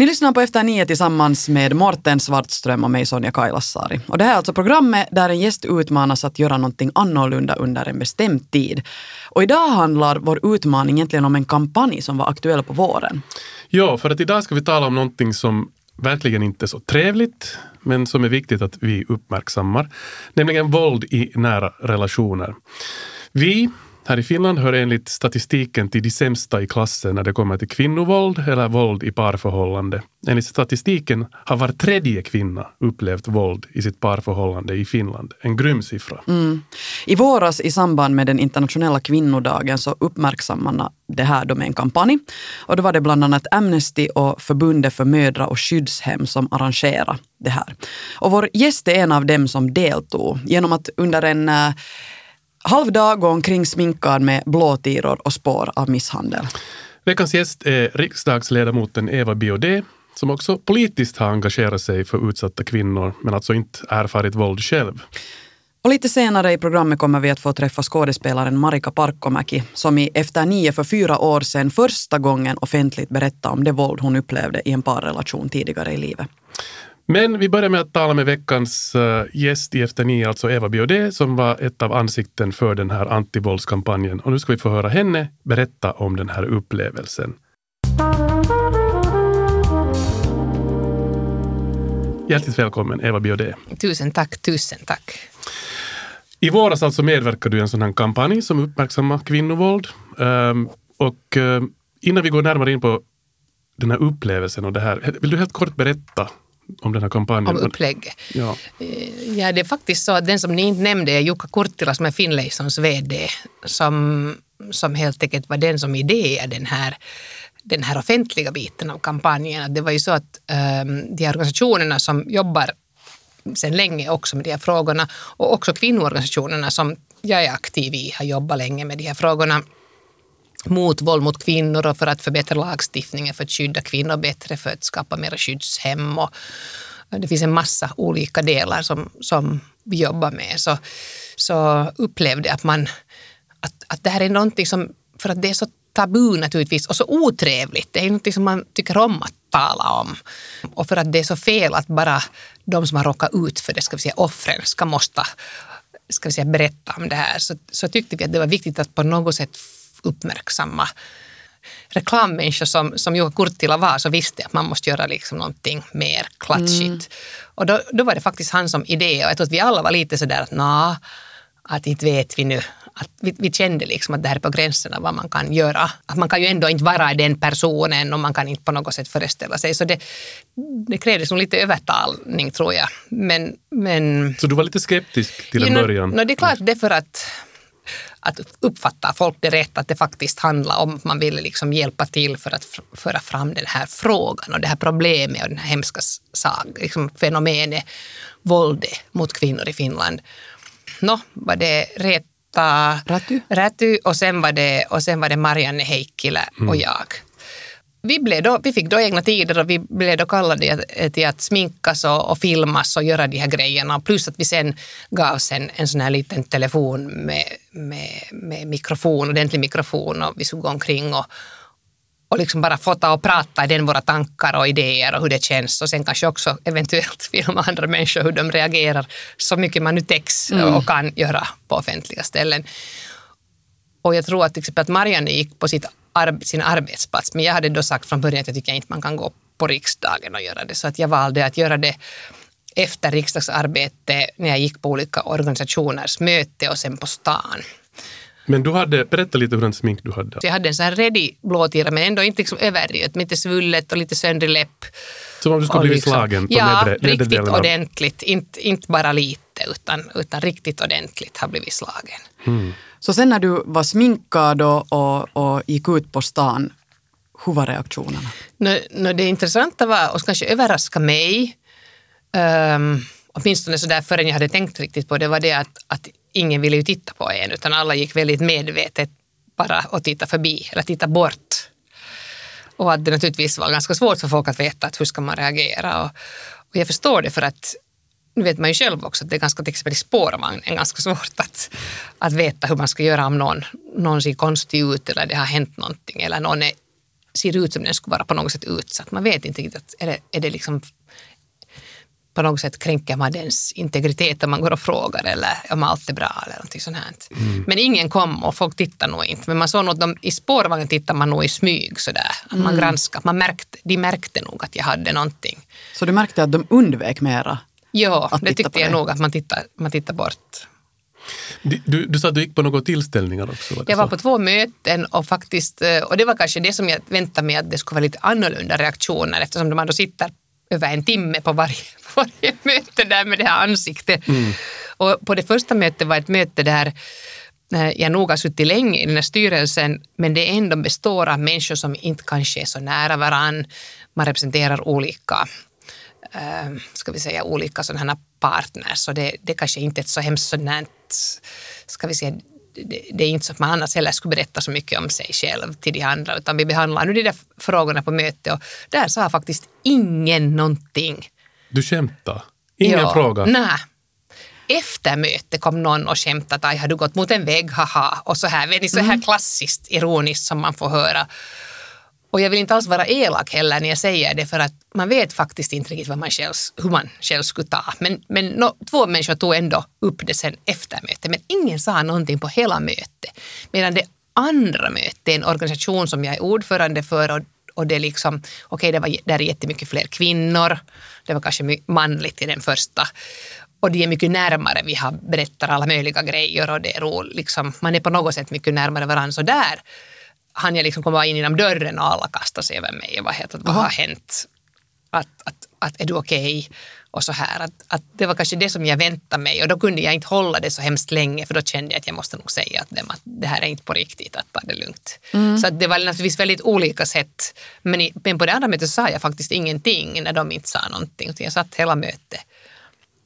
Ni lyssnar på Efter nio tillsammans med Morten Svartström och mig Sonja Kailasari. Och det här är alltså programmet där en gäst utmanas att göra någonting annorlunda under en bestämd tid. Och idag handlar vår utmaning egentligen om en kampanj som var aktuell på våren. Ja, för att idag ska vi tala om någonting som verkligen inte är så trevligt, men som är viktigt att vi uppmärksammar, nämligen våld i nära relationer. Vi här i Finland hör enligt statistiken till de sämsta i klassen när det kommer till kvinnovåld eller våld i parförhållande. Enligt statistiken har var tredje kvinna upplevt våld i sitt parförhållande i Finland. En grym siffra. Mm. I våras i samband med den internationella kvinnodagen så uppmärksammade man det här då med en kampanj. Och då var det bland annat Amnesty och Förbundet för mödra och skyddshem som arrangerade det här. Och vår gäst är en av dem som deltog genom att under en eh, uh, halv dag gå omkring sminkad med blåtiror och spår av misshandel. Veckans gäst är riksdagsledamoten Eva Biaudet som också politiskt har engagerat sig för utsatta kvinnor men alltså inte erfarit våld själv. Och lite senare i programmet kommer vi att få träffa skådespelaren Marika Parkkomäki som i Efter nio för fyra år sedan första gången offentligt berättade om det våld hon upplevde i en parrelation tidigare i livet. Men vi börjar med att tala med veckans uh, gäst i Efter nio, alltså Eva Biaudet, som var ett av ansikten för den här antivåldskampanjen. Och nu ska vi få höra henne berätta om den här upplevelsen. Hjärtligt välkommen Eva Biaudet. Tusen tack, tusen tack. I våras alltså medverkade du i en sån här kampanj som uppmärksammar kvinnovåld. Um, och uh, innan vi går närmare in på den här upplevelsen och det här, vill du helt kort berätta om den här kampanjen. Om upplägget. Ja. Eh, ja, det är faktiskt så att den som ni inte nämnde är Jukka Kurttila som är Finlaysons VD, som, som helt enkelt var den som idéade den här den här offentliga biten av kampanjen. Det var ju så att um, de här organisationerna som jobbar sedan länge också med de här frågorna och också kvinnoorganisationerna som jag är aktiv i har jobbat länge med de här frågorna mot våld mot kvinnor och för att förbättra lagstiftningen för att skydda kvinnor bättre, för att skapa mer skyddshem. Och det finns en massa olika delar som, som vi jobbar med. Så, så upplevde att man att, att det här är någonting som, för att det är så tabu naturligtvis och så otrevligt. Det är någonting som man tycker om att tala om. Och för att det är så fel att bara de som har råkat ut för det, ska vi säga offren, ska måste ska vi säga, berätta om det här. Så, så tyckte vi att det var viktigt att på något sätt uppmärksamma reklammänniskor som, som Juha Kurttila var så visste att man måste göra liksom någonting mer klatschigt. Mm. Och då, då var det faktiskt han som idé och jag tror att vi alla var lite sådär att nå, att inte vet vi nu. Att vi, vi, kände liksom att det här är på gränsen av vad man kan göra. Att man kan ju ändå inte vara den personen och man kan inte på något sätt föreställa sig. Så det, det krävdes nog lite övertalning tror jag. Men, men, så du var lite skeptisk till en början? No, det är klart, det är för att att uppfatta folk rätt, att det faktiskt handlar om att man ville liksom hjälpa till för att föra fram den här frågan och det här problemet och den här hemska sag, liksom fenomenet våldet mot kvinnor i Finland. Nå, var det Reta. Räty och sen var det, och sen var det Marianne Heikkilä och mm. jag vi, blev då, vi fick då egna tider och vi blev då kallade till att sminkas och, och filmas och göra de här grejerna. Plus att vi sen gavs en, en sån här liten telefon med, med, med mikrofon, ordentlig mikrofon och vi skulle gå omkring och, och liksom bara fota och prata i den våra tankar och idéer och hur det känns och sen kanske också eventuellt filma andra människor hur de reagerar så mycket man nu täcks mm. och kan göra på offentliga ställen. Och jag tror att till exempel att Marianne gick på sitt sin arbetsplats. Men jag hade då sagt från början att jag tycker inte man kan gå på riksdagen och göra det. Så att jag valde att göra det efter riksdagsarbete när jag gick på olika organisationers möte och sen på stan. Men du hade, berätta lite hur smink du hade. Jag hade en sån här ready blåtira men ändå inte liksom överdrivet, lite svullet och lite söndrig läpp. Som om du skulle blivit liksom, slagen på Ja, nedre, riktigt av... ordentligt. Inte, inte bara lite utan, utan riktigt ordentligt har blivit slagen. Mm. Så sen när du var sminkad och, och, och gick ut på stan, hur var reaktionerna? No, no, det intressanta var, och kanske överraska mig, um, åtminstone så där förrän jag hade tänkt riktigt på det, var det att, att ingen ville ju titta på en, utan alla gick väldigt medvetet bara och titta förbi eller titta bort. Och att det naturligtvis var ganska svårt för folk att veta att hur ska man reagera. Och, och jag förstår det för att nu vet man ju själv också att det är ganska, till exempel i spårvagnen, ganska svårt att, att veta hur man ska göra om någon, någon ser konstig ut eller det har hänt någonting eller någon är ser ut som den skulle vara på något sätt utsatt. Man vet inte riktigt, är det, är det liksom på något sätt kränker man dens integritet om man går och frågar eller om allt är bra eller någonting sånt här. Mm. Men ingen kom och folk tittade nog inte. Men man såg nog att de, i spårvagnen tittade man nog i smyg sådär. Att man mm. granskade. Man märkte, de märkte nog att jag hade någonting. Så du märkte att de undvek mera? Ja, det tyckte jag nog att man tittade, man tittade bort. Du, du sa att du gick på några tillställningar också? Var jag var på två möten och faktiskt, eh, och det var kanske det som jag väntade mig att det skulle vara lite annorlunda reaktioner eftersom man då sitter över en timme på varje, varje möte där med det här ansiktet. Mm. Och på det första mötet var ett möte där eh, jag nog har suttit länge i den här styrelsen men det ändå består av människor som inte kanske är så nära varann. Man representerar olika äh, ska vi säga, olika sådana partners. Så det, det kanske inte är ett så hemskt sådant, ska vi säga, det, det, är inte så att man annars heller skulle berätta så mycket om sig själv till de andra, utan vi behandlar nu de där frågorna på mötet och där sa faktiskt ingen någonting. Du skämtar? Ingen ja, fråga? Nej. Efter mötet kom någon och skämtade att har du gått mot en vägg, haha, och så här, vet ni, så här mm. klassiskt ironiskt som man får höra. Och jag vill inte alls vara elak heller när jag säger det för att man vet faktiskt inte riktigt vad man själv, hur man själv skulle ta. Men, men no, två människor tog ändå upp det sen efter mötet men ingen sa någonting på hela mötet. Medan det andra mötet en organisation som jag är ordförande för och, och det liksom, okay, det var, där är jättemycket fler kvinnor, det var kanske manligt i den första och de är mycket närmare, vi har berättar alla möjliga grejer och det är roligt, liksom, man är på något sätt mycket närmare varandra. Så där han jag liksom komma in genom dörren och alla kastade sig över mig och var helt att vad har hänt? Att, att, att är du okej? Okay? Och så här. Att, att det var kanske det som jag väntade mig och då kunde jag inte hålla det så hemskt länge för då kände jag att jag måste nog säga att, dem, att det här är inte på riktigt, att ta det lugnt. Mm. Så det var naturligtvis väldigt olika sätt. Men, i, men på det andra mötet sa jag faktiskt ingenting när de inte sa någonting. Jag satt hela mötet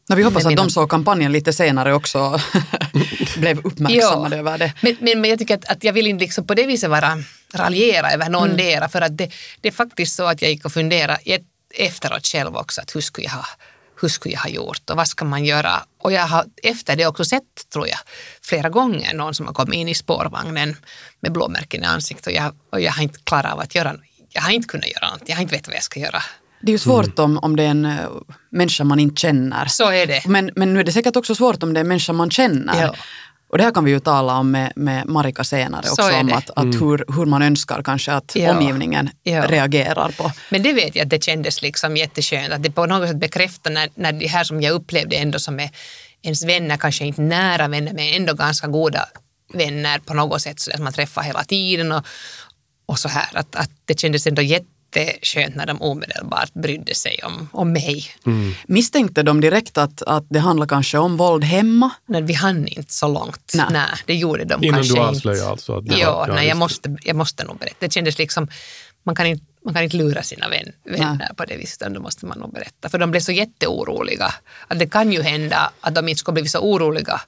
No, vi hoppas att de såg kampanjen lite senare också blev uppmärksammade över det. Men, men, men, jag tycker att, att jag vill inte liksom på det viset vara raljera över någon mm. för att det, det är faktiskt så att jag gick och funderade efteråt själv också att hur skulle jag ha hur skulle jag ha gjort och vad ska man göra? Och jag har efter det också sett, tror jag, flera gånger någon som har kommit in i spårvagnen med blåmärken i ansiktet och jag, och jag har inte klarat av att göra, jag har inte kunnat göra något, jag har inte vetat vad jag ska göra. Det är ju svårt mm. om, om det är en uh, människa man inte känner. Så är det. Men, men nu är det säkert också svårt om det är en människa man känner. Ja. Och det här kan vi ju tala om med, med Marika senare också, om att, att mm. hur, hur man önskar kanske att ja. omgivningen ja. reagerar på. Men det vet jag att det kändes liksom jätteskönt, att det på något sätt bekräftar när, när det här som jag upplevde ändå som är ens vänner, kanske inte nära vänner, men ändå ganska goda vänner på något sätt, så att man träffar hela tiden och, och så här, att, att det kändes ändå jätte jätteskönt när de omedelbart brydde sig om, om mig. Mm. Misstänkte de direkt att, att det handlar kanske om våld hemma? Nej, vi hann inte så långt. Nej, nej det gjorde de Innan kanske du avslöjade alltså? Att det ja, var, ja, nej, jag, måste, jag måste nog berätta. Det kändes liksom, man kan inte man kan inte lura sina vän, vänner nej. på det viset, då måste man nog berätta. För de blev så jätteoroliga. Att det kan ju hända att de inte skulle bli så oroliga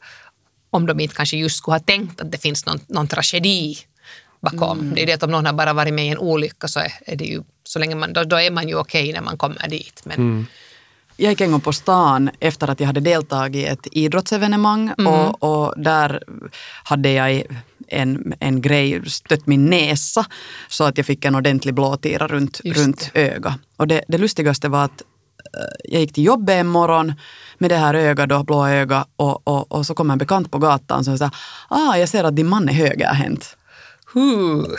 om de inte kanske just skulle ha tänkt att det finns någon, någon tragedi bakom. Mm. Det är det att om någon har bara varit med i en olycka så är det ju, så länge man, då, då är man ju okej okay när man kommer dit. Men, mm. Jag gick en gång på stan efter att jag hade deltagit i ett idrottsevenemang mm. och, och, där hade jag en, en grej, stött min näsa så att jag fick en ordentlig blåtira runt, runt ögat. Och det, det lustigaste var att eh, jag gick till jobbet en morgon med det här ögat, då, blå ögat och, och, och så kom en bekant på gatan som sa ah, jag ser att din man är högerhänt.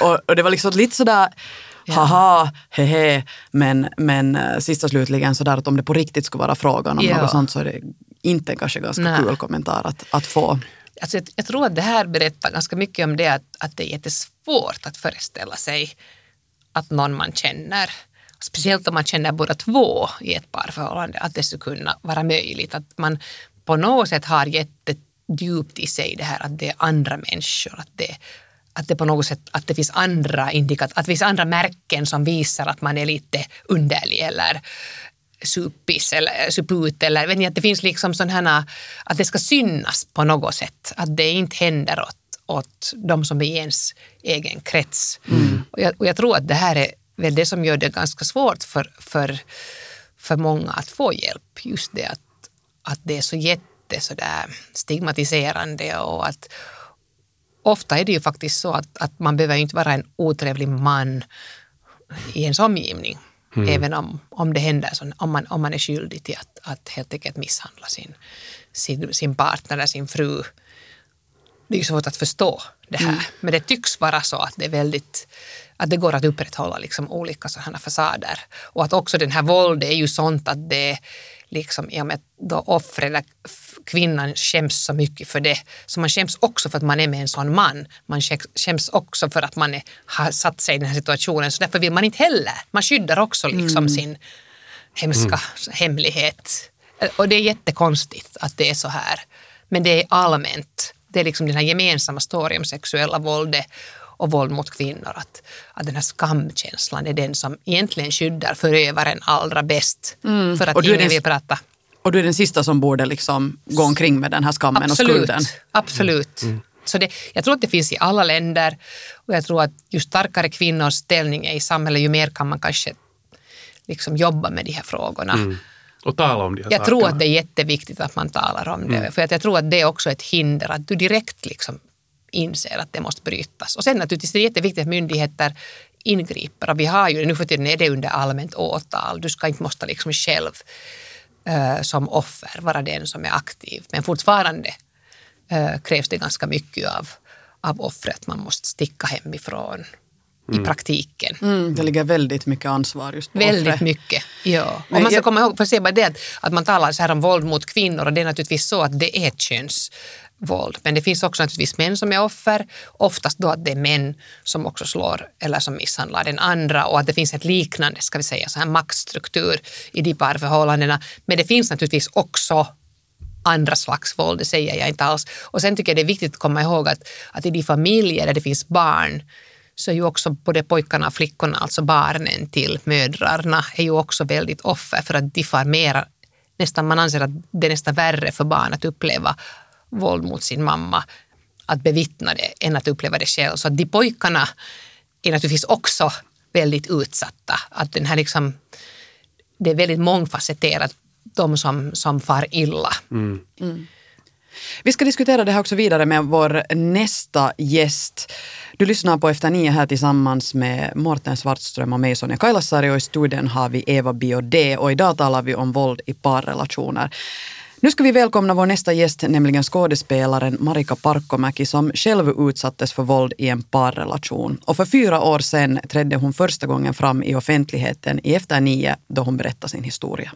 Och, och det var liksom lite sådär haha, hehe, men, men äh, sist och slutligen sådär att om det på riktigt skulle vara frågan om ja. något sånt så är det inte kanske ganska Nej. kul kommentar att, att få. Alltså jag, jag, tror att det här berättar ganska mycket om det att, att det är jättesvårt att föreställa sig att någon man känner, speciellt om man känner båda två i ett parförhållande, att det skulle kunna vara möjligt. Att man på något sätt har jättedjupt i sig det här att det är andra människor, att det att det på något sätt att det finns andra indikat, att det finns andra märken som visar att man är lite underlig eller supis eller suput eller vet ni, att det finns liksom sådana att det ska synas på något sätt. Att det inte händer åt, åt de som är i ens egen krets. Mm. Och, jag, och, jag, tror att det här är väl det som gör det ganska svårt för, för, för många att få hjälp. Just det att, att det är så jätte sådär stigmatiserande och att ofta är det ju faktiskt så att, att man behöver inte vara en otrevlig man i ens omgivning. Mm. Även om, om det händer, så, om, man, om man är skyldig till att, att helt enkelt misshandla sin, sin, sin partner eller sin fru. Det är svårt att förstå det här. Mm. Men det tycks vara så att det är väldigt att det går att upprätthålla liksom olika sådana fasader. Och att också den här våldet är ju sånt att det liksom, i och med då offret kvinnan skäms så mycket för det. Så man skäms också för att man är med en sån man. Man skäms också för att man är, har satt sig i den här situationen. Så därför vill man inte heller. Man skyddar också liksom mm. sin hemska mm. hemlighet. Och det är jättekonstigt att det är så här. Men det är allmänt. Det är liksom den här gemensamma storyn om sexuella våldet och våld mot kvinnor. Att, att den här skamkänslan är den som egentligen skyddar förövaren allra bäst. Mm. För att ingen den, vill prata. Och du är den sista som borde liksom gå omkring med den här skammen Absolut. och skulden. Absolut. Mm. Så det, jag tror att det finns i alla länder och jag tror att ju starkare kvinnors ställning är i samhället, ju mer kan man kanske liksom jobba med de här frågorna. Mm. Och tala om de här Jag sakerna. tror att det är jätteviktigt att man talar om det. Mm. För att jag tror att det är också ett hinder, att du direkt liksom inser att det måste brytas. Och sen naturligtvis är det jätteviktigt att myndigheter ingriper. vi har ju, nu för tiden är det under allmänt åtal. Du ska inte måste liksom själv uh, som offer vara den som är aktiv. Men fortfarande uh, krävs det ganska mycket av, av offret. Man måste sticka hemifrån mm. i praktiken. Mm, det ligger väldigt mycket ansvar just på Väldigt offret. mycket, ja. Och man ska komma ihåg, för att se bara det att, att man talar så här om våld mot kvinnor och det är naturligtvis så att det är ett köns våld. Men det finns också naturligtvis män som är offer, oftast då att det är män som också slår eller som misshandlar den andra och att det finns ett liknande, ska vi säga, så här maktstruktur i de parförhållandena. Men det finns naturligtvis också andra slags våld, det säger jag inte alls. Och sen tycker jag det är viktigt att komma ihåg att, att i de familjer där det finns barn så är ju också både pojkarna och flickorna, alltså barnen till mödrarna, är ju också väldigt offer för att de far mer, nästan man anser att det är nästan värre för barn att uppleva våld mot sin mamma, att bevittna det än att uppleva det själv. Så att de pojkarna är naturligtvis också väldigt utsatta. Att den här liksom, det är väldigt mångfacetterat, de som, som far illa. Mm. Mm. Vi ska diskutera det här också vidare med vår nästa gäst. Du lyssnar på Efter nio här tillsammans med Mårten Svartström och mig Sonja Kailasari och i studion har vi Eva Biodé och idag talar vi om våld i parrelationer. Nu ska vi välkomna vår nästa gäst, nämligen skådespelaren Marika Parkkomäki som själv utsattes för våld i en parrelation. Och för fyra år sedan trädde hon första gången fram i offentligheten i Efter nio då hon berättade sin historia.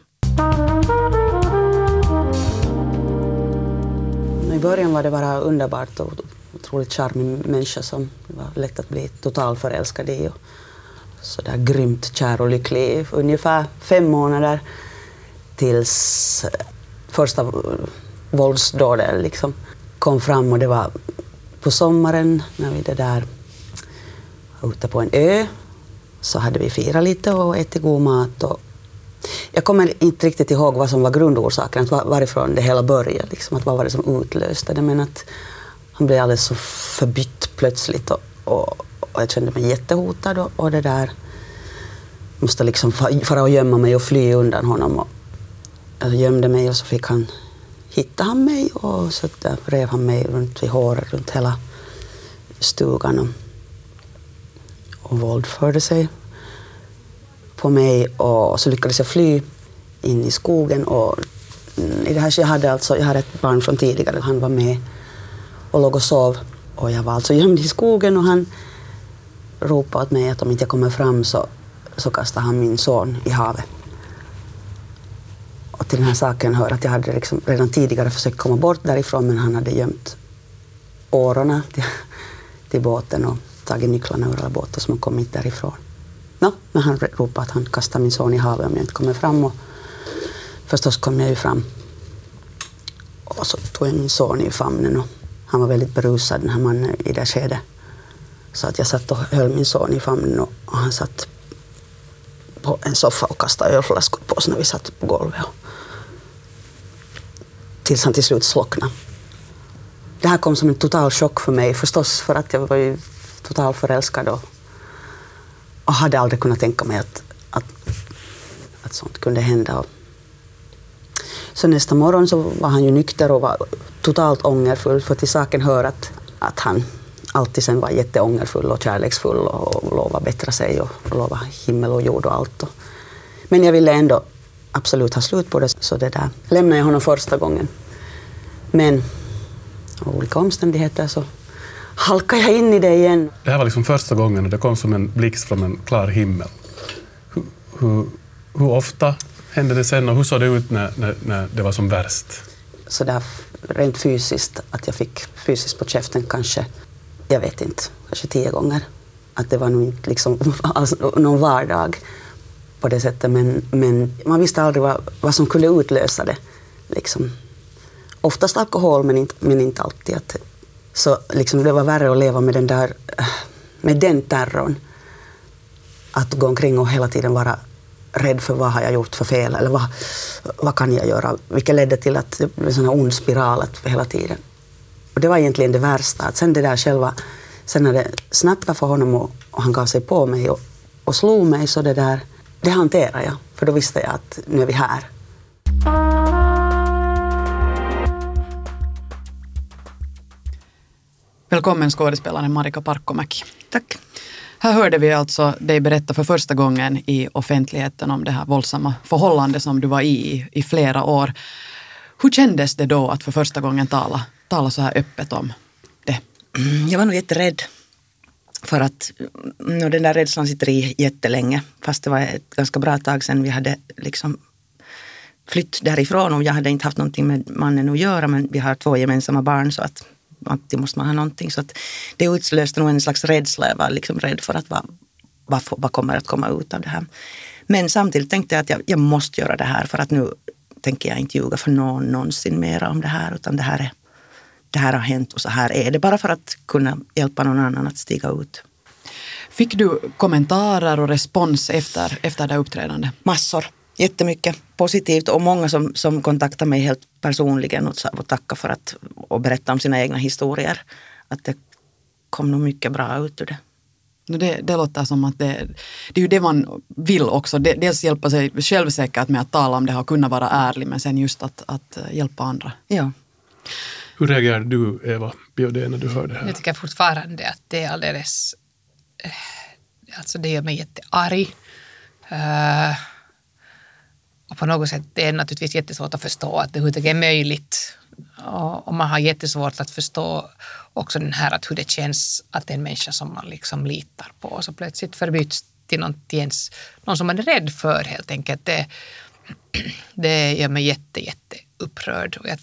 I början var det bara underbart och otroligt charmig människa som det var lätt att bli totalförälskad i. Och så där grymt kär och lycklig i ungefär fem månader tills första eh, våldsdåden liksom kom fram och det var på sommaren när vi det där ute på en ö så hade vi firat lite och ätit god mat. Och jag kommer inte riktigt ihåg vad som var grundorsaken, att varifrån det hela började. Liksom, att vad var det som utlöste det. Men att han blev alldeles så förbytt plötsligt och, och, och jag kände mig jättehotad. Och, och det där måste liksom fara och gömma mig och fly undan honom. Och, jag gömde mig och så fick han hitta han mig och så äh, rev han mig runt vid håret, runt hela stugan och, och våldförde sig på mig och så lyckades jag fly in i skogen och mm, i det här, jag hade alltså, jag hade ett barn från tidigare, han var med och låg och sov och jag var alltså gömd i skogen och han ropade åt mig att om inte jag kommer fram så, så kastar han min son i havet. Och till den här saken hör att jag hade liksom redan tidigare försökt komma bort därifrån men han hade gömt årorna till, till båten och tagit nycklarna ur alla båtar så man kom inte därifrån. No, men han ropade att han kastar min son i havet om jag inte kommer fram och förstås kom jag ju fram. Och så tog jag min son i famnen och han var väldigt berusad den här mannen i det skedet. Så att jag satt och höll min son i famnen och han satt på en soffa och kastade ölflaskor på oss när vi satt på golvet tills han till slut slocknade. Det här kom som en total chock för mig förstås för att jag var ju totalt förälskad och, och hade aldrig kunnat tänka mig att, att, att sånt kunde hända. Så nästa morgon så var han ju nykter och var totalt ångerfull för till saken hör att, att han alltid sen var jätteångerfull och kärleksfull och lovade bättra sig och lovade himmel och jord och allt. Men jag ville ändå absolut ha slut på det, så det där lämnade jag honom första gången. Men av olika omständigheter så halkade jag in i det igen. Det här var liksom första gången och det kom som en blixt från en klar himmel. Hur, hur, hur ofta hände det sen och hur såg det ut när, när, när det var som värst? Så där rent fysiskt, att jag fick fysiskt på käften kanske, jag vet inte, kanske tio gånger. Att det var nog inte liksom någon vardag på det sättet, men, men man visste aldrig vad, vad som kunde utlösa det. Liksom. Oftast alkohol, men inte, men inte alltid. Att, så liksom, det var värre att leva med den där äh, med den terrorn. Att gå omkring och hela tiden vara rädd för vad har jag gjort för fel eller vad, vad kan jag göra? Vilket ledde till att det blev en ond spiral hela tiden. Och det var egentligen det värsta. Att sen det där själva, sen när det snackade för honom och, och han gav sig på mig och, och slog mig så det där, det hanterade jag. För då visste jag att nu är vi här. Välkommen skådespelaren Marika Parkkomäki. Tack. Här hörde vi alltså dig berätta för första gången i offentligheten om det här våldsamma förhållandet som du var i i flera år. Hur kändes det då att för första gången tala, tala så här öppet om det? Mm, jag var nog jätterädd. För att no, den där rädslan sitter i jättelänge. Fast det var ett ganska bra tag sedan vi hade liksom flytt därifrån och jag hade inte haft någonting med mannen att göra men vi har två gemensamma barn så att alltid måste man ha någonting. Så att det utlöste nog en slags rädsla. Jag var liksom rädd för att vad, vad, vad kommer att komma ut av det här. Men samtidigt tänkte jag att jag, jag måste göra det här för att nu tänker jag inte ljuga för någon någonsin mera om det här utan det här, är, det här har hänt och så här är det. Bara för att kunna hjälpa någon annan att stiga ut. Fick du kommentarer och respons efter, efter det uppträdandet? Massor jättemycket positivt och många som, som kontaktar mig helt personligen och, och tackar för att och berättar om sina egna historier. Att det kom nog mycket bra ut ur det. Det, det låter som att det, det är ju det man vill också. Dels hjälpa sig själv säkert med att tala om det och kunna vara ärlig men sen just att, att hjälpa andra. Ja. Hur reagerar du Eva Biodé när du hör det här? Jag tycker fortfarande att det är alldeles... Eh, alltså det gör mig jättearg. Uh, och på något sätt det är naturligtvis jättesvårt att förstå att det överhuvudtaget är möjligt. Och, och, man har jättesvårt att förstå också den här att hur det känns att en människa som man liksom litar på och så plötsligt förbyts till någon som man är rädd för helt enkelt. Det, det gör mig jätte, jätte upprörd. Och jag,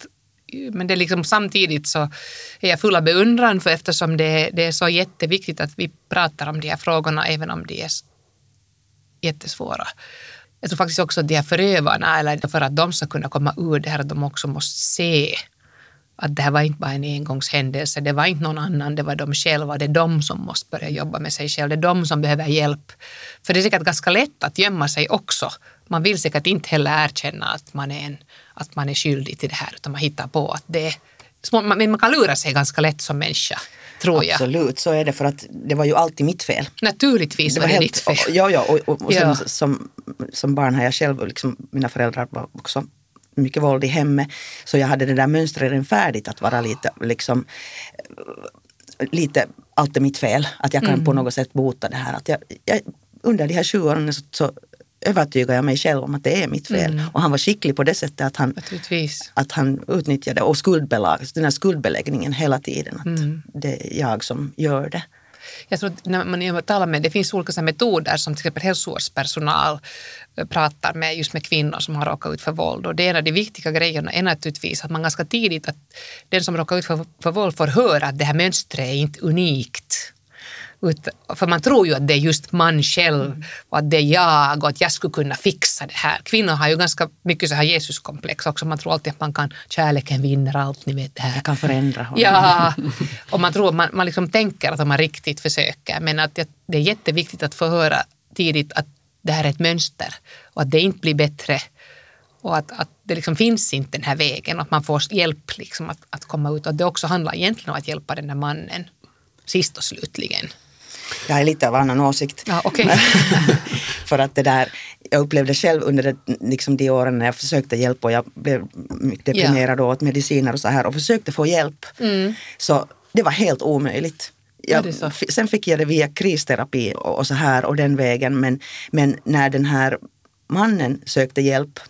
men det är liksom, samtidigt så är jag full av beundran för eftersom det, det är så jätteviktigt att vi pratar om de här frågorna även om de är jättesvåra. Jag tror faktiskt också att de här förövarna, eller för att de ska kunna komma ur det här, att de också måste se att det här var inte bara en engångshändelse, det var inte någon annan, det var de själva, det är de som måste börja jobba med sig själva, det är de som behöver hjälp. För det är säkert ganska lätt att gömma sig också. Man vill säkert inte heller erkänna att man är, en, att man är skyldig till det här, utan man hittar på att det är... Men man kan lura sig ganska lätt som människa tror jag. Absolut, så är det för att det var ju alltid mitt fel. Naturligtvis det var, var det ditt fel. Ja, ja och, och, och ja. som, som barn har jag själv, liksom, mina föräldrar var också mycket våld i hemmet. Så jag hade det där mönstret redan färdigt att vara lite, liksom, lite allt är mitt fel. Att jag kan mm. på något sätt bota det här. Att jag, jag under de här 20 åren så, så övertygade jag mig själv om att det är mitt fel. Mm. Och han var skicklig på det sättet att han, att han utnyttjade och skuldbelag, den här skuldbeläggningen hela tiden. Att mm. Det är jag som gör det. Jag tror när man talar med, det finns olika metoder som till exempel hälsovårdspersonal eh, pratar med just med kvinnor som har råkat ut för våld. Och det är en av de viktiga grejerna är naturligtvis att man ganska tidigt, att den som råkar ut för, för våld får höra att det här mönstret är inte unikt för man tror ju att det är just man själv och att det är jag och att jag skulle kunna fixa det här. Kvinnor har ju ganska mycket så här Jesuskomplex också. Man tror alltid att man kan, kärleken vinner allt, ni vet det här. Jag kan förändra honom. Ja, och man tror, man, man liksom tänker att man riktigt försöker. Men att det är jätteviktigt att få höra tidigt att det här är ett mönster och att det inte blir bättre och att, att det liksom finns inte den här vägen och att man får hjälp liksom att, att komma ut. Och det också handlar egentligen om att hjälpa den där mannen sist och slutligen. Jag är lite av annan åsikt. Ja, okay. för att det där, jag upplevde själv under det, liksom de åren när jag försökte hjälpa och jag blev deprimerad och åt mediciner och så här och försökte få hjälp. Mm. Så det var helt omöjligt. Jag, sen fick jag det via kristerapi och, och så här och den vägen. Men, men när den här mannen sökte hjälp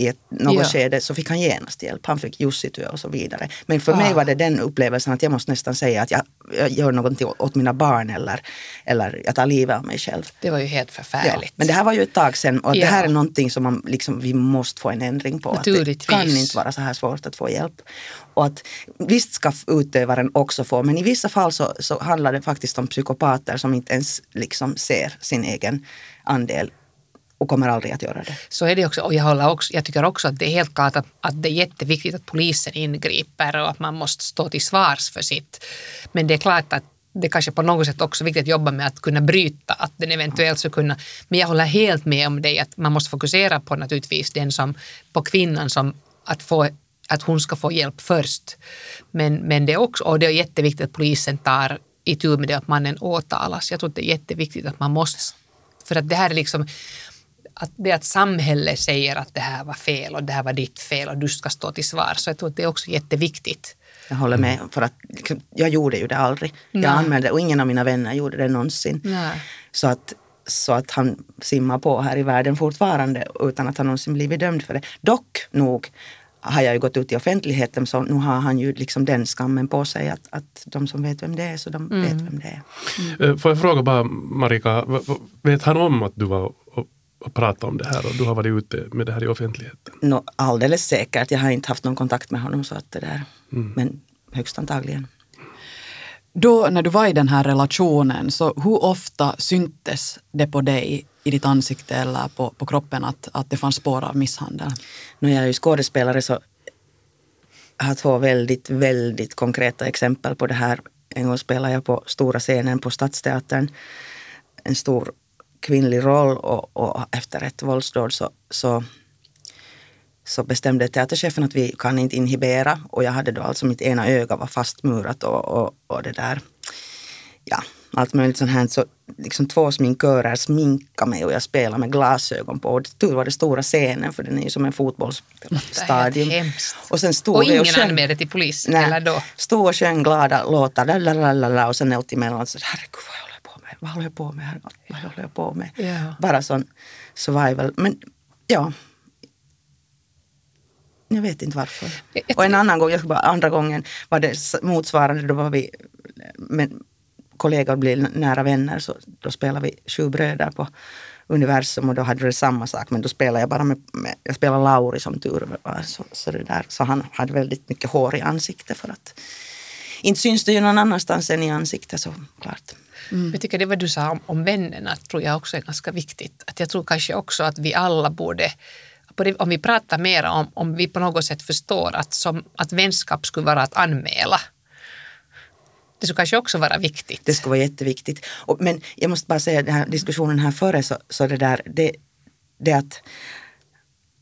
i ett, något Ja. skede så fick han genast hjälp. Han fick Jussitö och så vidare. Men för Ah. mig var det den upplevelsen att jag måste nästan säga att jag, jag gör någonting åt mina barn eller, eller jag tar livet av mig själv. Det var ju helt Ja, förfärligt. men det här var ju ett tag sedan och Ja. det här är någonting som man, liksom, vi måste få en ändring på. Att det kan inte vara så här svårt att få hjälp. Och att visst ska utövaren också få, men i vissa fall så, så handlar det faktiskt om psykopater som inte ens liksom ser sin egen andel och kommer aldrig att göra det. Så är det också. Och jag, håller också, jag tycker också att det är helt klart att, att det är jätteviktigt att polisen ingriper och att man måste stå till svars för sitt. Men det är klart att det kanske på något sätt också är viktigt att jobba med att kunna bryta, att den eventuellt ska kunna... Men jag håller helt med om dig att man måste fokusera på naturligtvis den som, på kvinnan som att få att hon ska få hjälp först. Men, men det är också, och det är jätteviktigt att polisen tar itu med det att mannen åtalas. Jag tror att det är jätteviktigt att man måste, för att det här är liksom att det att samhället säger att det här var fel och det här var ditt fel och du ska stå till svar. Så jag tror att det är också jätteviktigt. Jag håller med, för att liksom, jag gjorde ju det aldrig. Nej. Jag anmälde och ingen av mina vänner gjorde det någonsin. Nej. Så att, så att han simmar på här i världen fortfarande utan att han någonsin blivit dömd för det. Dock nog har jag ju gått ut i offentligheten så nu har han ju liksom den skammen på sig att, att de som vet vem det är så de vet vem det är. Eh, Får jag fråga bara Marika, vet han om att du var och, pratade om det här och du har varit ute med det här i offentligheten? Nå, alldeles säkert, jag har inte haft någon kontakt med honom så att det där. Men högst antagligen. Då när du var i den här relationen, så hur ofta syntes det på dig i ditt ansikte eller på, på kroppen att, att det fanns spår av misshandel? När jag är ju skådespelare så jag har två väldigt, väldigt konkreta exempel på det här. En gång spelade jag på stora scenen på Stadsteatern en stor kvinnlig roll och, och efter ett våldsdåd så, så, så bestämde teaterchefen att vi kan inte inhibera och jag hade då alltså mitt ena öga var fastmurat och, och, och det där, ja, allt möjligt sånt här. Så liksom två sminkörer sminkade mig och jag spelade med glasögon på. Och tur var det stora scenen för den är ju som en fotbollsstadion. Och sen stod Och ingen sjöng- anmälde till polisen Nej, eller då? Stod och sjöng glada låtar och sen allt emellan så herregud vad jag? Vad håller jag på med? här? Vad håller jag på med? Ja. Bara sån survival. Men ja. Jag vet inte varför. Och en annan gång, jag bara, andra gången var det motsvarande, då var vi med kollegor blev nära vänner så då spelade vi Sju bröder på Universum och då hade det samma sak men då spelade jag bara med, med jag spelade Lauri som tur var. Så, så, det där, så han hade väldigt mycket hår i ansiktet för att inte syns det ju någon annanstans än i ansiktet så klart. Jag tycker det vad du sa om, om vännerna tror jag också är ganska viktigt. Att jag tror kanske också att vi alla borde, om vi pratar mer om, om vi på något sätt förstår att, som, att vänskap skulle vara att anmäla. Det skulle kanske också vara viktigt. Det skulle vara jätteviktigt. Och, men jag måste bara säga den här diskussionen här före så, så det där, det, det att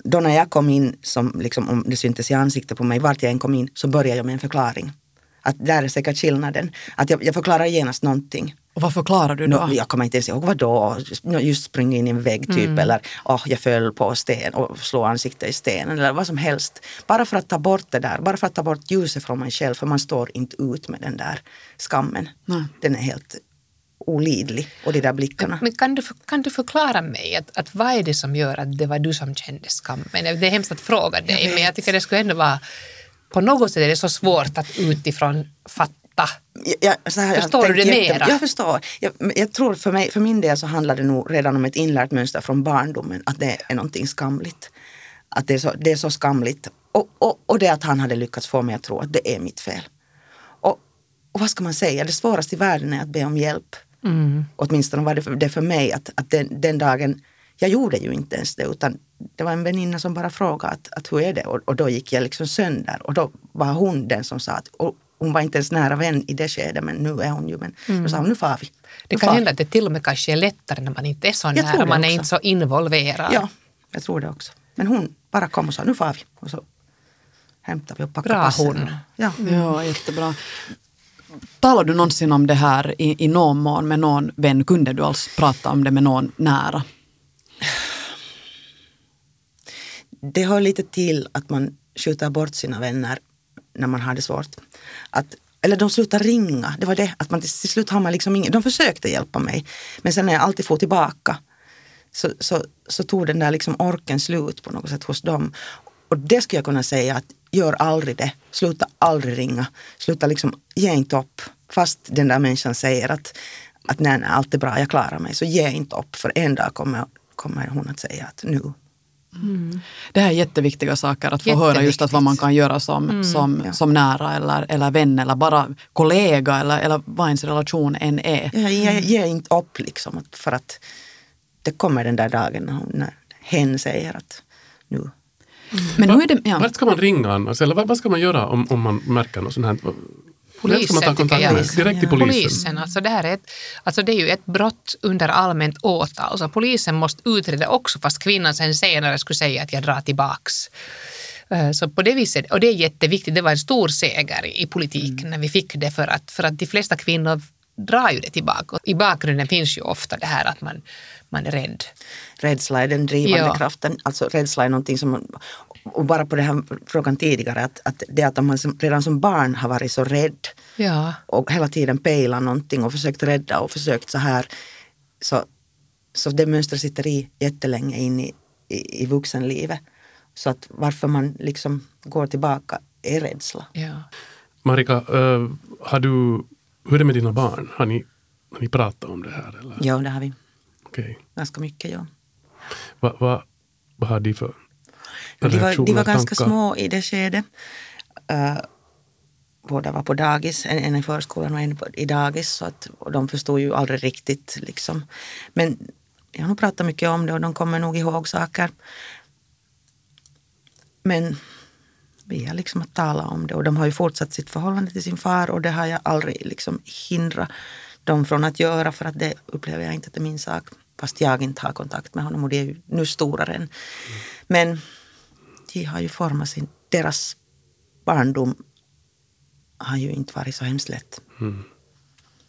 då när jag kom in, som liksom, om det syntes i ansiktet på mig, vart jag än kom in, så började jag med en förklaring. Att där är säkert skillnaden. Att jag, jag förklarar genast någonting. Och vad förklarar du då? Jag kommer inte ens ihåg vad då. Just springa in i en vägg typ eller oh, jag föll på sten och slå ansiktet i stenen eller vad som helst. Bara för att ta bort det där, bara för att ta bort ljuset från mig själv för man står inte ut med den där skammen. Nej. Den är helt olidlig och de där blickarna. Men kan du, kan du förklara mig att, att vad är det som gör att det var du som kände skammen? Det är hemskt att fråga dig, men jag tycker det skulle ändå vara... På något sätt är det så svårt att utifrån fatta. Jag, här, jag Förstår du tänkt det mera? Jag förstår. Jag, jag tror för, mig, för min del så handlar det nog redan om ett inlärt mönster från barndomen, att det är någonting skamligt. Att det är så, det är så skamligt. Och, och, och det att han hade lyckats få mig att tro att det är mitt fel. Och, och vad ska man säga, det svåraste i världen är att be om hjälp. Mm. Åtminstone var det för, det för mig att, att den, den dagen, jag gjorde ju inte ens det utan det var en väninna som bara frågade att, att hur är det och, och då gick jag liksom sönder och då var hon den som sa att och hon var inte ens nära vän i det skedet men nu är hon ju men då sa hon nu far vi. Det Nu kan far hända att det till och med kanske är lättare när man inte är så Jag nära, det man är också. inte så involverad. Ja, jag tror det också. Men hon bara kom och sa nu far vi och så hämtade vi och packade Bra passen. hon. Ja. Ja, jättebra. Talar du någonsin om det här i, i någon mån med någon vän? Kunde du alls prata om det med någon nära? Det hör lite till att man skjuter bort sina vänner när man har det svårt. Att, eller de slutar ringa. Det var det, att man till slut har man liksom ingen, de försökte hjälpa mig. Men sen när jag alltid får tillbaka så, så, så tog den där liksom orken slut på något sätt hos dem. Och det skulle jag kunna säga att gör aldrig det. Sluta aldrig ringa. Sluta liksom, ge inte upp. Fast den där människan säger att, att nej, nej, allt är bra, jag klarar mig. Så ge inte upp. För en dag kommer, kommer hon att säga att nu, Mm. Det här är jätteviktiga saker att få höra just att vad man kan göra som, mm, som, ja. som nära eller, eller vän eller bara kollega eller, eller vad ens relation än är. Ja, ge, ge inte upp liksom för att det kommer den där dagen när, hon, när hen säger att nu mm. Men nu är det, ja. Vart ska man ringa annars? Eller vad, vad ska man göra om, om man märker något sånt här? Polisen, man ta kontakt jag. Med? Direkt till polisen? polisen alltså det, här är ett, alltså det är ju ett brott under allmänt åtal. Alltså polisen måste utreda också fast kvinnan sen senare skulle säga att jag drar tillbaks. Eh, så på det viset, och det är jätteviktigt, det var en stor seger i politiken mm. när vi fick det för att, för att de flesta kvinnor drar ju det tillbaka. I bakgrunden finns ju ofta det här att man, man är rädd. Rädsla är den drivande ja. kraften. Alltså rädsla är någonting som, och bara på den här frågan tidigare, att, att det att man som, redan som barn har varit så rädd ja. och hela tiden pejlat någonting och försökt rädda och försökt så här, så, så det mönstret sitter i jättelänge in i, i, i vuxenlivet. Så att varför man liksom går tillbaka är rädsla. Ja. Marika, uh, har du hur är det med dina barn? Har ni, har ni pratat om det här? Eller? Ja, det har vi. Okay. Ganska mycket, ja. Vad va, va har de för de var, de var ganska små i det skedet. Uh, båda var på dagis, en, en i förskolan och en i dagis. Så att, och de förstod ju aldrig riktigt. Liksom. Men jag har nog pratat mycket om det och de kommer nog ihåg saker. Men vi har liksom att tala om det och de har ju fortsatt sitt förhållande till sin far och det har jag aldrig liksom hindrat dem från att göra för att det upplever jag inte att det är min sak. Fast jag inte har kontakt med honom och det är ju nu stora än. Men de har ju format sin, deras barndom har ju inte varit så hemskt lätt. Mm.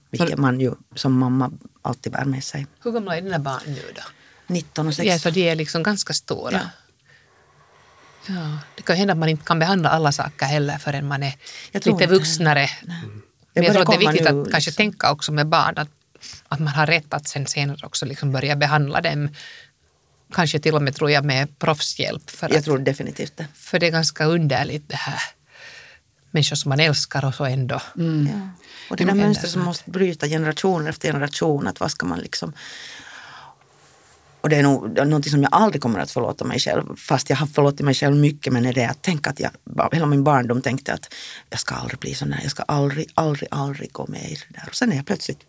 Vilket man ju som mamma alltid bär med sig. Hur gamla är dina barn nu då? 19 och 16. Ja, så de är liksom ganska stora. Ja. Ja, det kan hända att man inte kan behandla alla saker heller förrän man är lite vuxnare. Mm. Men jag tror att det är viktigt nu, att kanske liksom. tänka också med barn att, att man har rätt att sen senare också liksom börja behandla dem Kanske till och med tror jag med proffshjälp. För jag att, tror definitivt det. För det är ganska underligt det här. Människor som man älskar och så ändå. Mm. Ja. Och det där mönstret som måste bryta generation efter generation. Att vad ska man liksom och det är nog någonting som jag aldrig kommer att förlåta mig själv. Fast jag har förlåtit mig själv mycket. Men är det att tänka att jag, hela min barndom tänkte att jag ska aldrig bli sån här. Jag ska aldrig, aldrig, aldrig gå med i det där. Och sen är jag plötsligt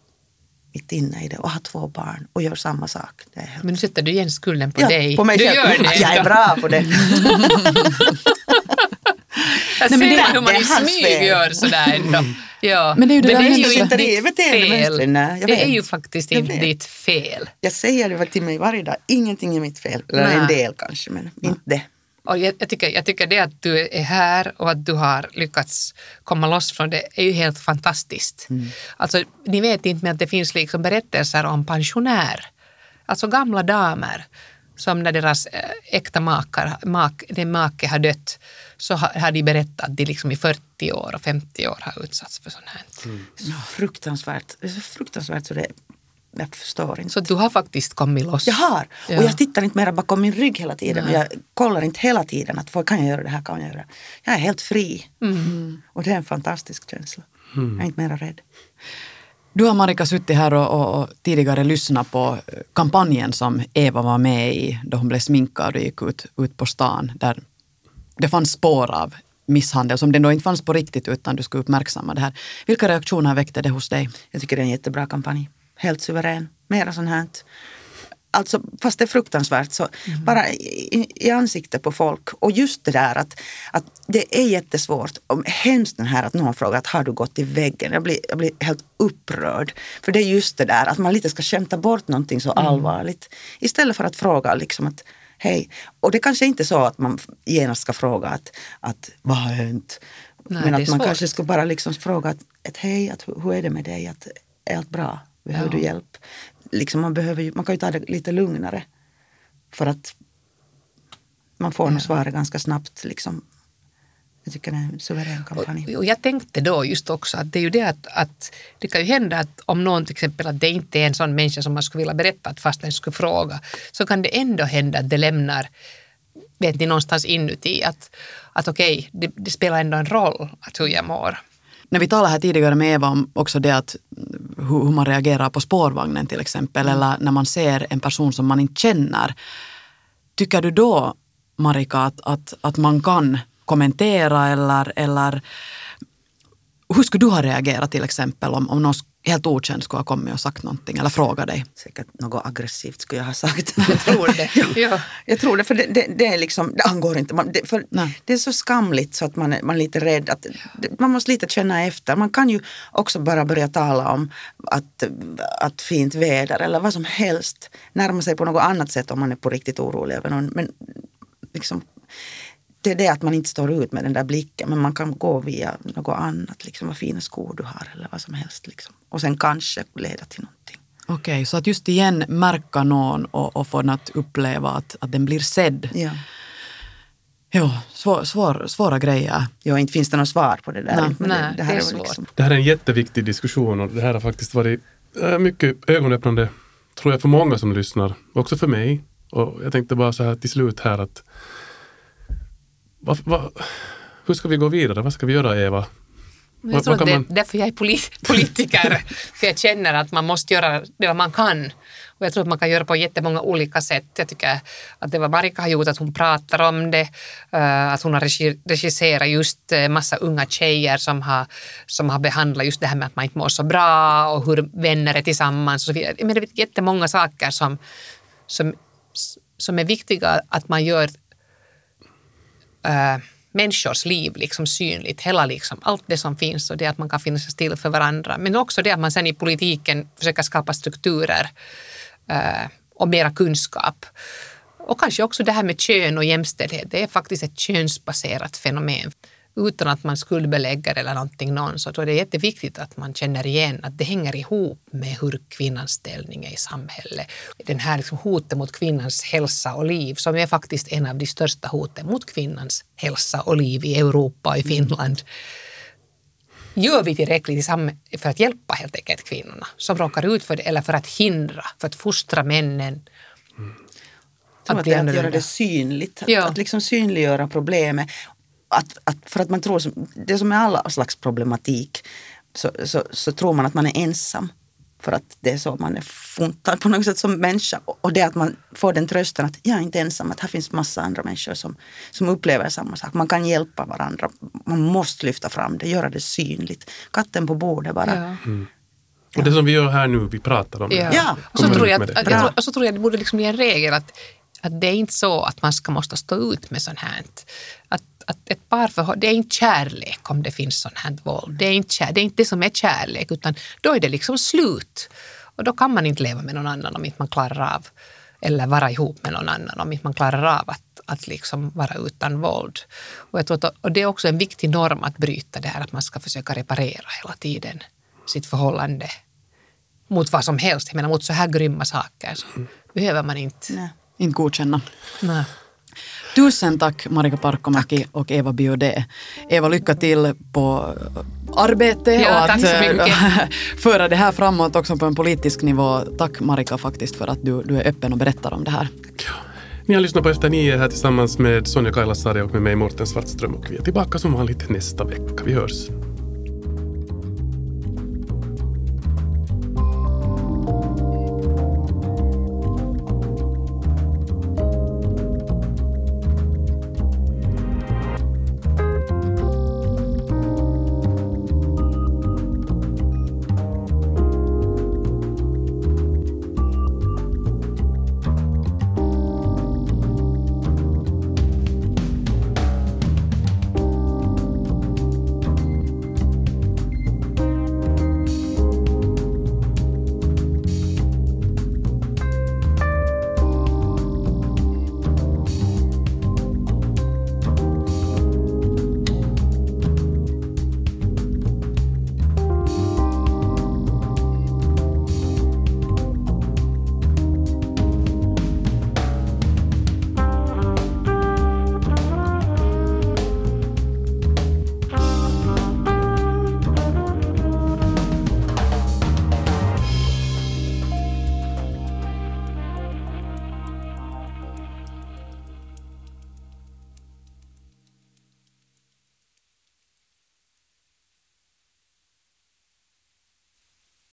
mitt inne i det och har två barn och gör samma sak. Men nu sätter du igen skulden på ja, dig. På mig du själv. gör det. Jag är bra på det. jag ser Nej, det, hur man i smyg gör sådär ändå. Ja. Men det är ju, det men det är ju inte ditt fel. Nej, det är ju faktiskt inte ditt fel. Jag säger det till mig varje dag, ingenting är mitt fel. Eller Nej. en del kanske, men inte det. Och jag, jag, tycker, jag tycker det att du är här och att du har lyckats komma loss från det är ju helt fantastiskt. Mm. Alltså, ni vet inte men att det finns liksom berättelser om pensionär, alltså gamla damer som när deras eh, äkta makar, mak, den make har dött så har, har de berättat att de liksom i 40 år och 50 år har utsatts för sånt här. Mm. Så fruktansvärt. Det är så fruktansvärt så det jag förstår inte. Så du har faktiskt kommit loss? Jag har. Ja. Och jag tittar inte mera bakom min rygg hela tiden. Och jag kollar inte hela tiden att vad kan jag göra det här, kan jag göra det. Jag är helt fri. Mm. Och det är en fantastisk känsla. Mm. Jag är inte mera rädd. Du har Marika suttit här och, och, och, tidigare lyssnat på kampanjen som Eva var med i då hon blev sminkad och gick ut, ut på stan. Där det fanns spår av misshandel som det då inte fanns på riktigt utan du skulle uppmärksamma det här. Vilka reaktioner väckte det hos dig? Jag tycker det är en jättebra kampanj helt suverän. Mera sånt här. Alltså, fast det är fruktansvärt, så mm. bara i, i ansiktet på folk. Och just det där att, att det är jättesvårt. Och hemskt den här att någon frågar att har du gått i väggen? Jag blir, jag blir helt upprörd. För det är just det där att man lite ska skämta bort någonting så mm. allvarligt. Istället för att fråga liksom att hej. Och det kanske inte är så att man genast ska fråga att, att vad har hänt? Nej, Men att man svårt. kanske ska bara liksom fråga att, att hej, att, hur är det med dig? Att, är allt bra? Behöver ja. du hjälp? Liksom man, behöver, man kan ju ta det lite lugnare. För att man får ja. nog svaret ganska snabbt. Liksom. Jag tycker det är en suverän kampanj. Och jag tänkte då just också att det är ju det att, att det kan ju hända att om någon till exempel att det inte är en sån människa som man skulle vilja berätta att fast den skulle fråga så kan det ändå hända att det lämnar vet ni, någonstans inuti att, att okej, det, det spelar ändå en roll att hur jag mår. När vi talade här tidigare med Eva om också det att hur, hur man reagerar på spårvagnen till exempel eller när man ser en person som man inte känner. Tycker du då, Marika, att, att, att man kan kommentera eller, eller hur skulle du ha reagerat till exempel om, om någon helt okänd skulle ha kommit och sagt någonting eller frågat dig? Säkert något aggressivt skulle jag ha sagt. Jag tror det. ja. Jag tror det, för det, det, det, är liksom, det angår inte. Man, det, för Nej. det är så skamligt så att man är, man är lite rädd. Att, det- man måste lite känna efter. Man kan ju också bara börja tala om att, att fint väder eller vad som helst. Närma sig på något annat sätt om man är på riktigt orolig över någon. Men liksom, det är det att man inte står ut med den där blicken men man kan gå via något annat. Liksom, vad fina skor du har eller vad som helst. Liksom. Och sen kanske leda till någonting. Okej, så att just igen märka någon och, och få den att uppleva att, att den blir sedd. Ja. Jo, svår, svår, svåra grejer. Ja, inte finns det något svar på det där. Nej, nej, det är var svårt. Det här är en jätteviktig diskussion och det här har faktiskt varit eh, mycket ögonöppnande, tror jag, för många som lyssnar. Också för mig. Och jag tänkte bara så här till slut här att vad, vad, hur ska vi gå vidare? Vad ska vi göra, Eva? Jag tror att det är därför jag är polit- politiker. för jag känner att man måste göra det vad man kan. Och jag tror att man kan göra på jättemånga olika sätt. Jag tycker att det vad Marika har gjort, att hon pratar om det, eh, att hon har regi- regisserat just eh, massa unga tjejer som har, som har behandlat just det här med att man inte mår så bra och hur vänner är tillsammans. Och så vidare. Men det är jättemånga saker som, som, som är viktiga att man gör äh, människors liv liksom synligt. Hela liksom, allt det som finns och det att man kan finnas till för varandra. Men också det att man sen i politiken försöker skapa strukturer äh, och mera kunskap. Och kanske också det här med kön och jämställdhet. Det är faktiskt ett könsbaserat fenomen. Utan att man skuldbelägger eller någonting någon så tror jag det är jätteviktigt att man känner igen att det hänger ihop med hur kvinnans ställning är i samhället. Den här liksom hotet mot kvinnans hälsa och liv som är faktiskt en av de största hoten mot kvinnans hälsa och liv i Europa och i Finland. Gör vi tillräckligt för att hjälpa helt enkelt kvinnorna som råkar ut för det eller för att hindra, för att fostra männen Som att att, att göra det synligt, att, Ja. att liksom synliggöra problemet. Att, att, för att man tror, det som är alla slags problematik, så, så, så tror man att man är ensam. För att det är så man är funtad på något sätt som människa. Och det att man får den trösten att jag är inte ensam, att här finns massa andra människor som, som upplever samma sak. Man kan hjälpa varandra. Man måste lyfta fram det, göra det synligt. Katten på bordet bara. Ja. Och det som vi gör här nu, vi pratar om det. Ja. Och så tror jag, att, det. att, jag tror, och så tror jag det borde liksom bli en regel att, att det är inte så att man ska måste stå ut med sånt här. Att, att ett par det är inte kärlek om det finns sånt här våld. Det är, inte kär, det är inte det som är kärlek utan då är det liksom slut. Och då kan man inte leva med någon annan om inte man klarar av eller vara ihop med någon annan om inte man klarar av att, att liksom vara utan våld. Och, jag tror att, och det är också en viktig norm att bryta det här att man ska försöka reparera hela tiden sitt förhållande mot vad som helst. Jag menar mot så här grymma saker så behöver man inte. Nej. Inte godkänna. Nej. Tusen tack Marika Parkkomäki och Eva Biaudet. Eva, lycka till på arbete Ja, och att eh, föra det här framåt också på en politisk nivå. Tack Marika faktiskt för att du, du är öppen och berättar om det här. Ni har lyssnat på Efter nio här tillsammans med Sonja Kailasari och med mig Morten Svartström och vi är tillbaka som vanligt nästa vecka. Vi hörs.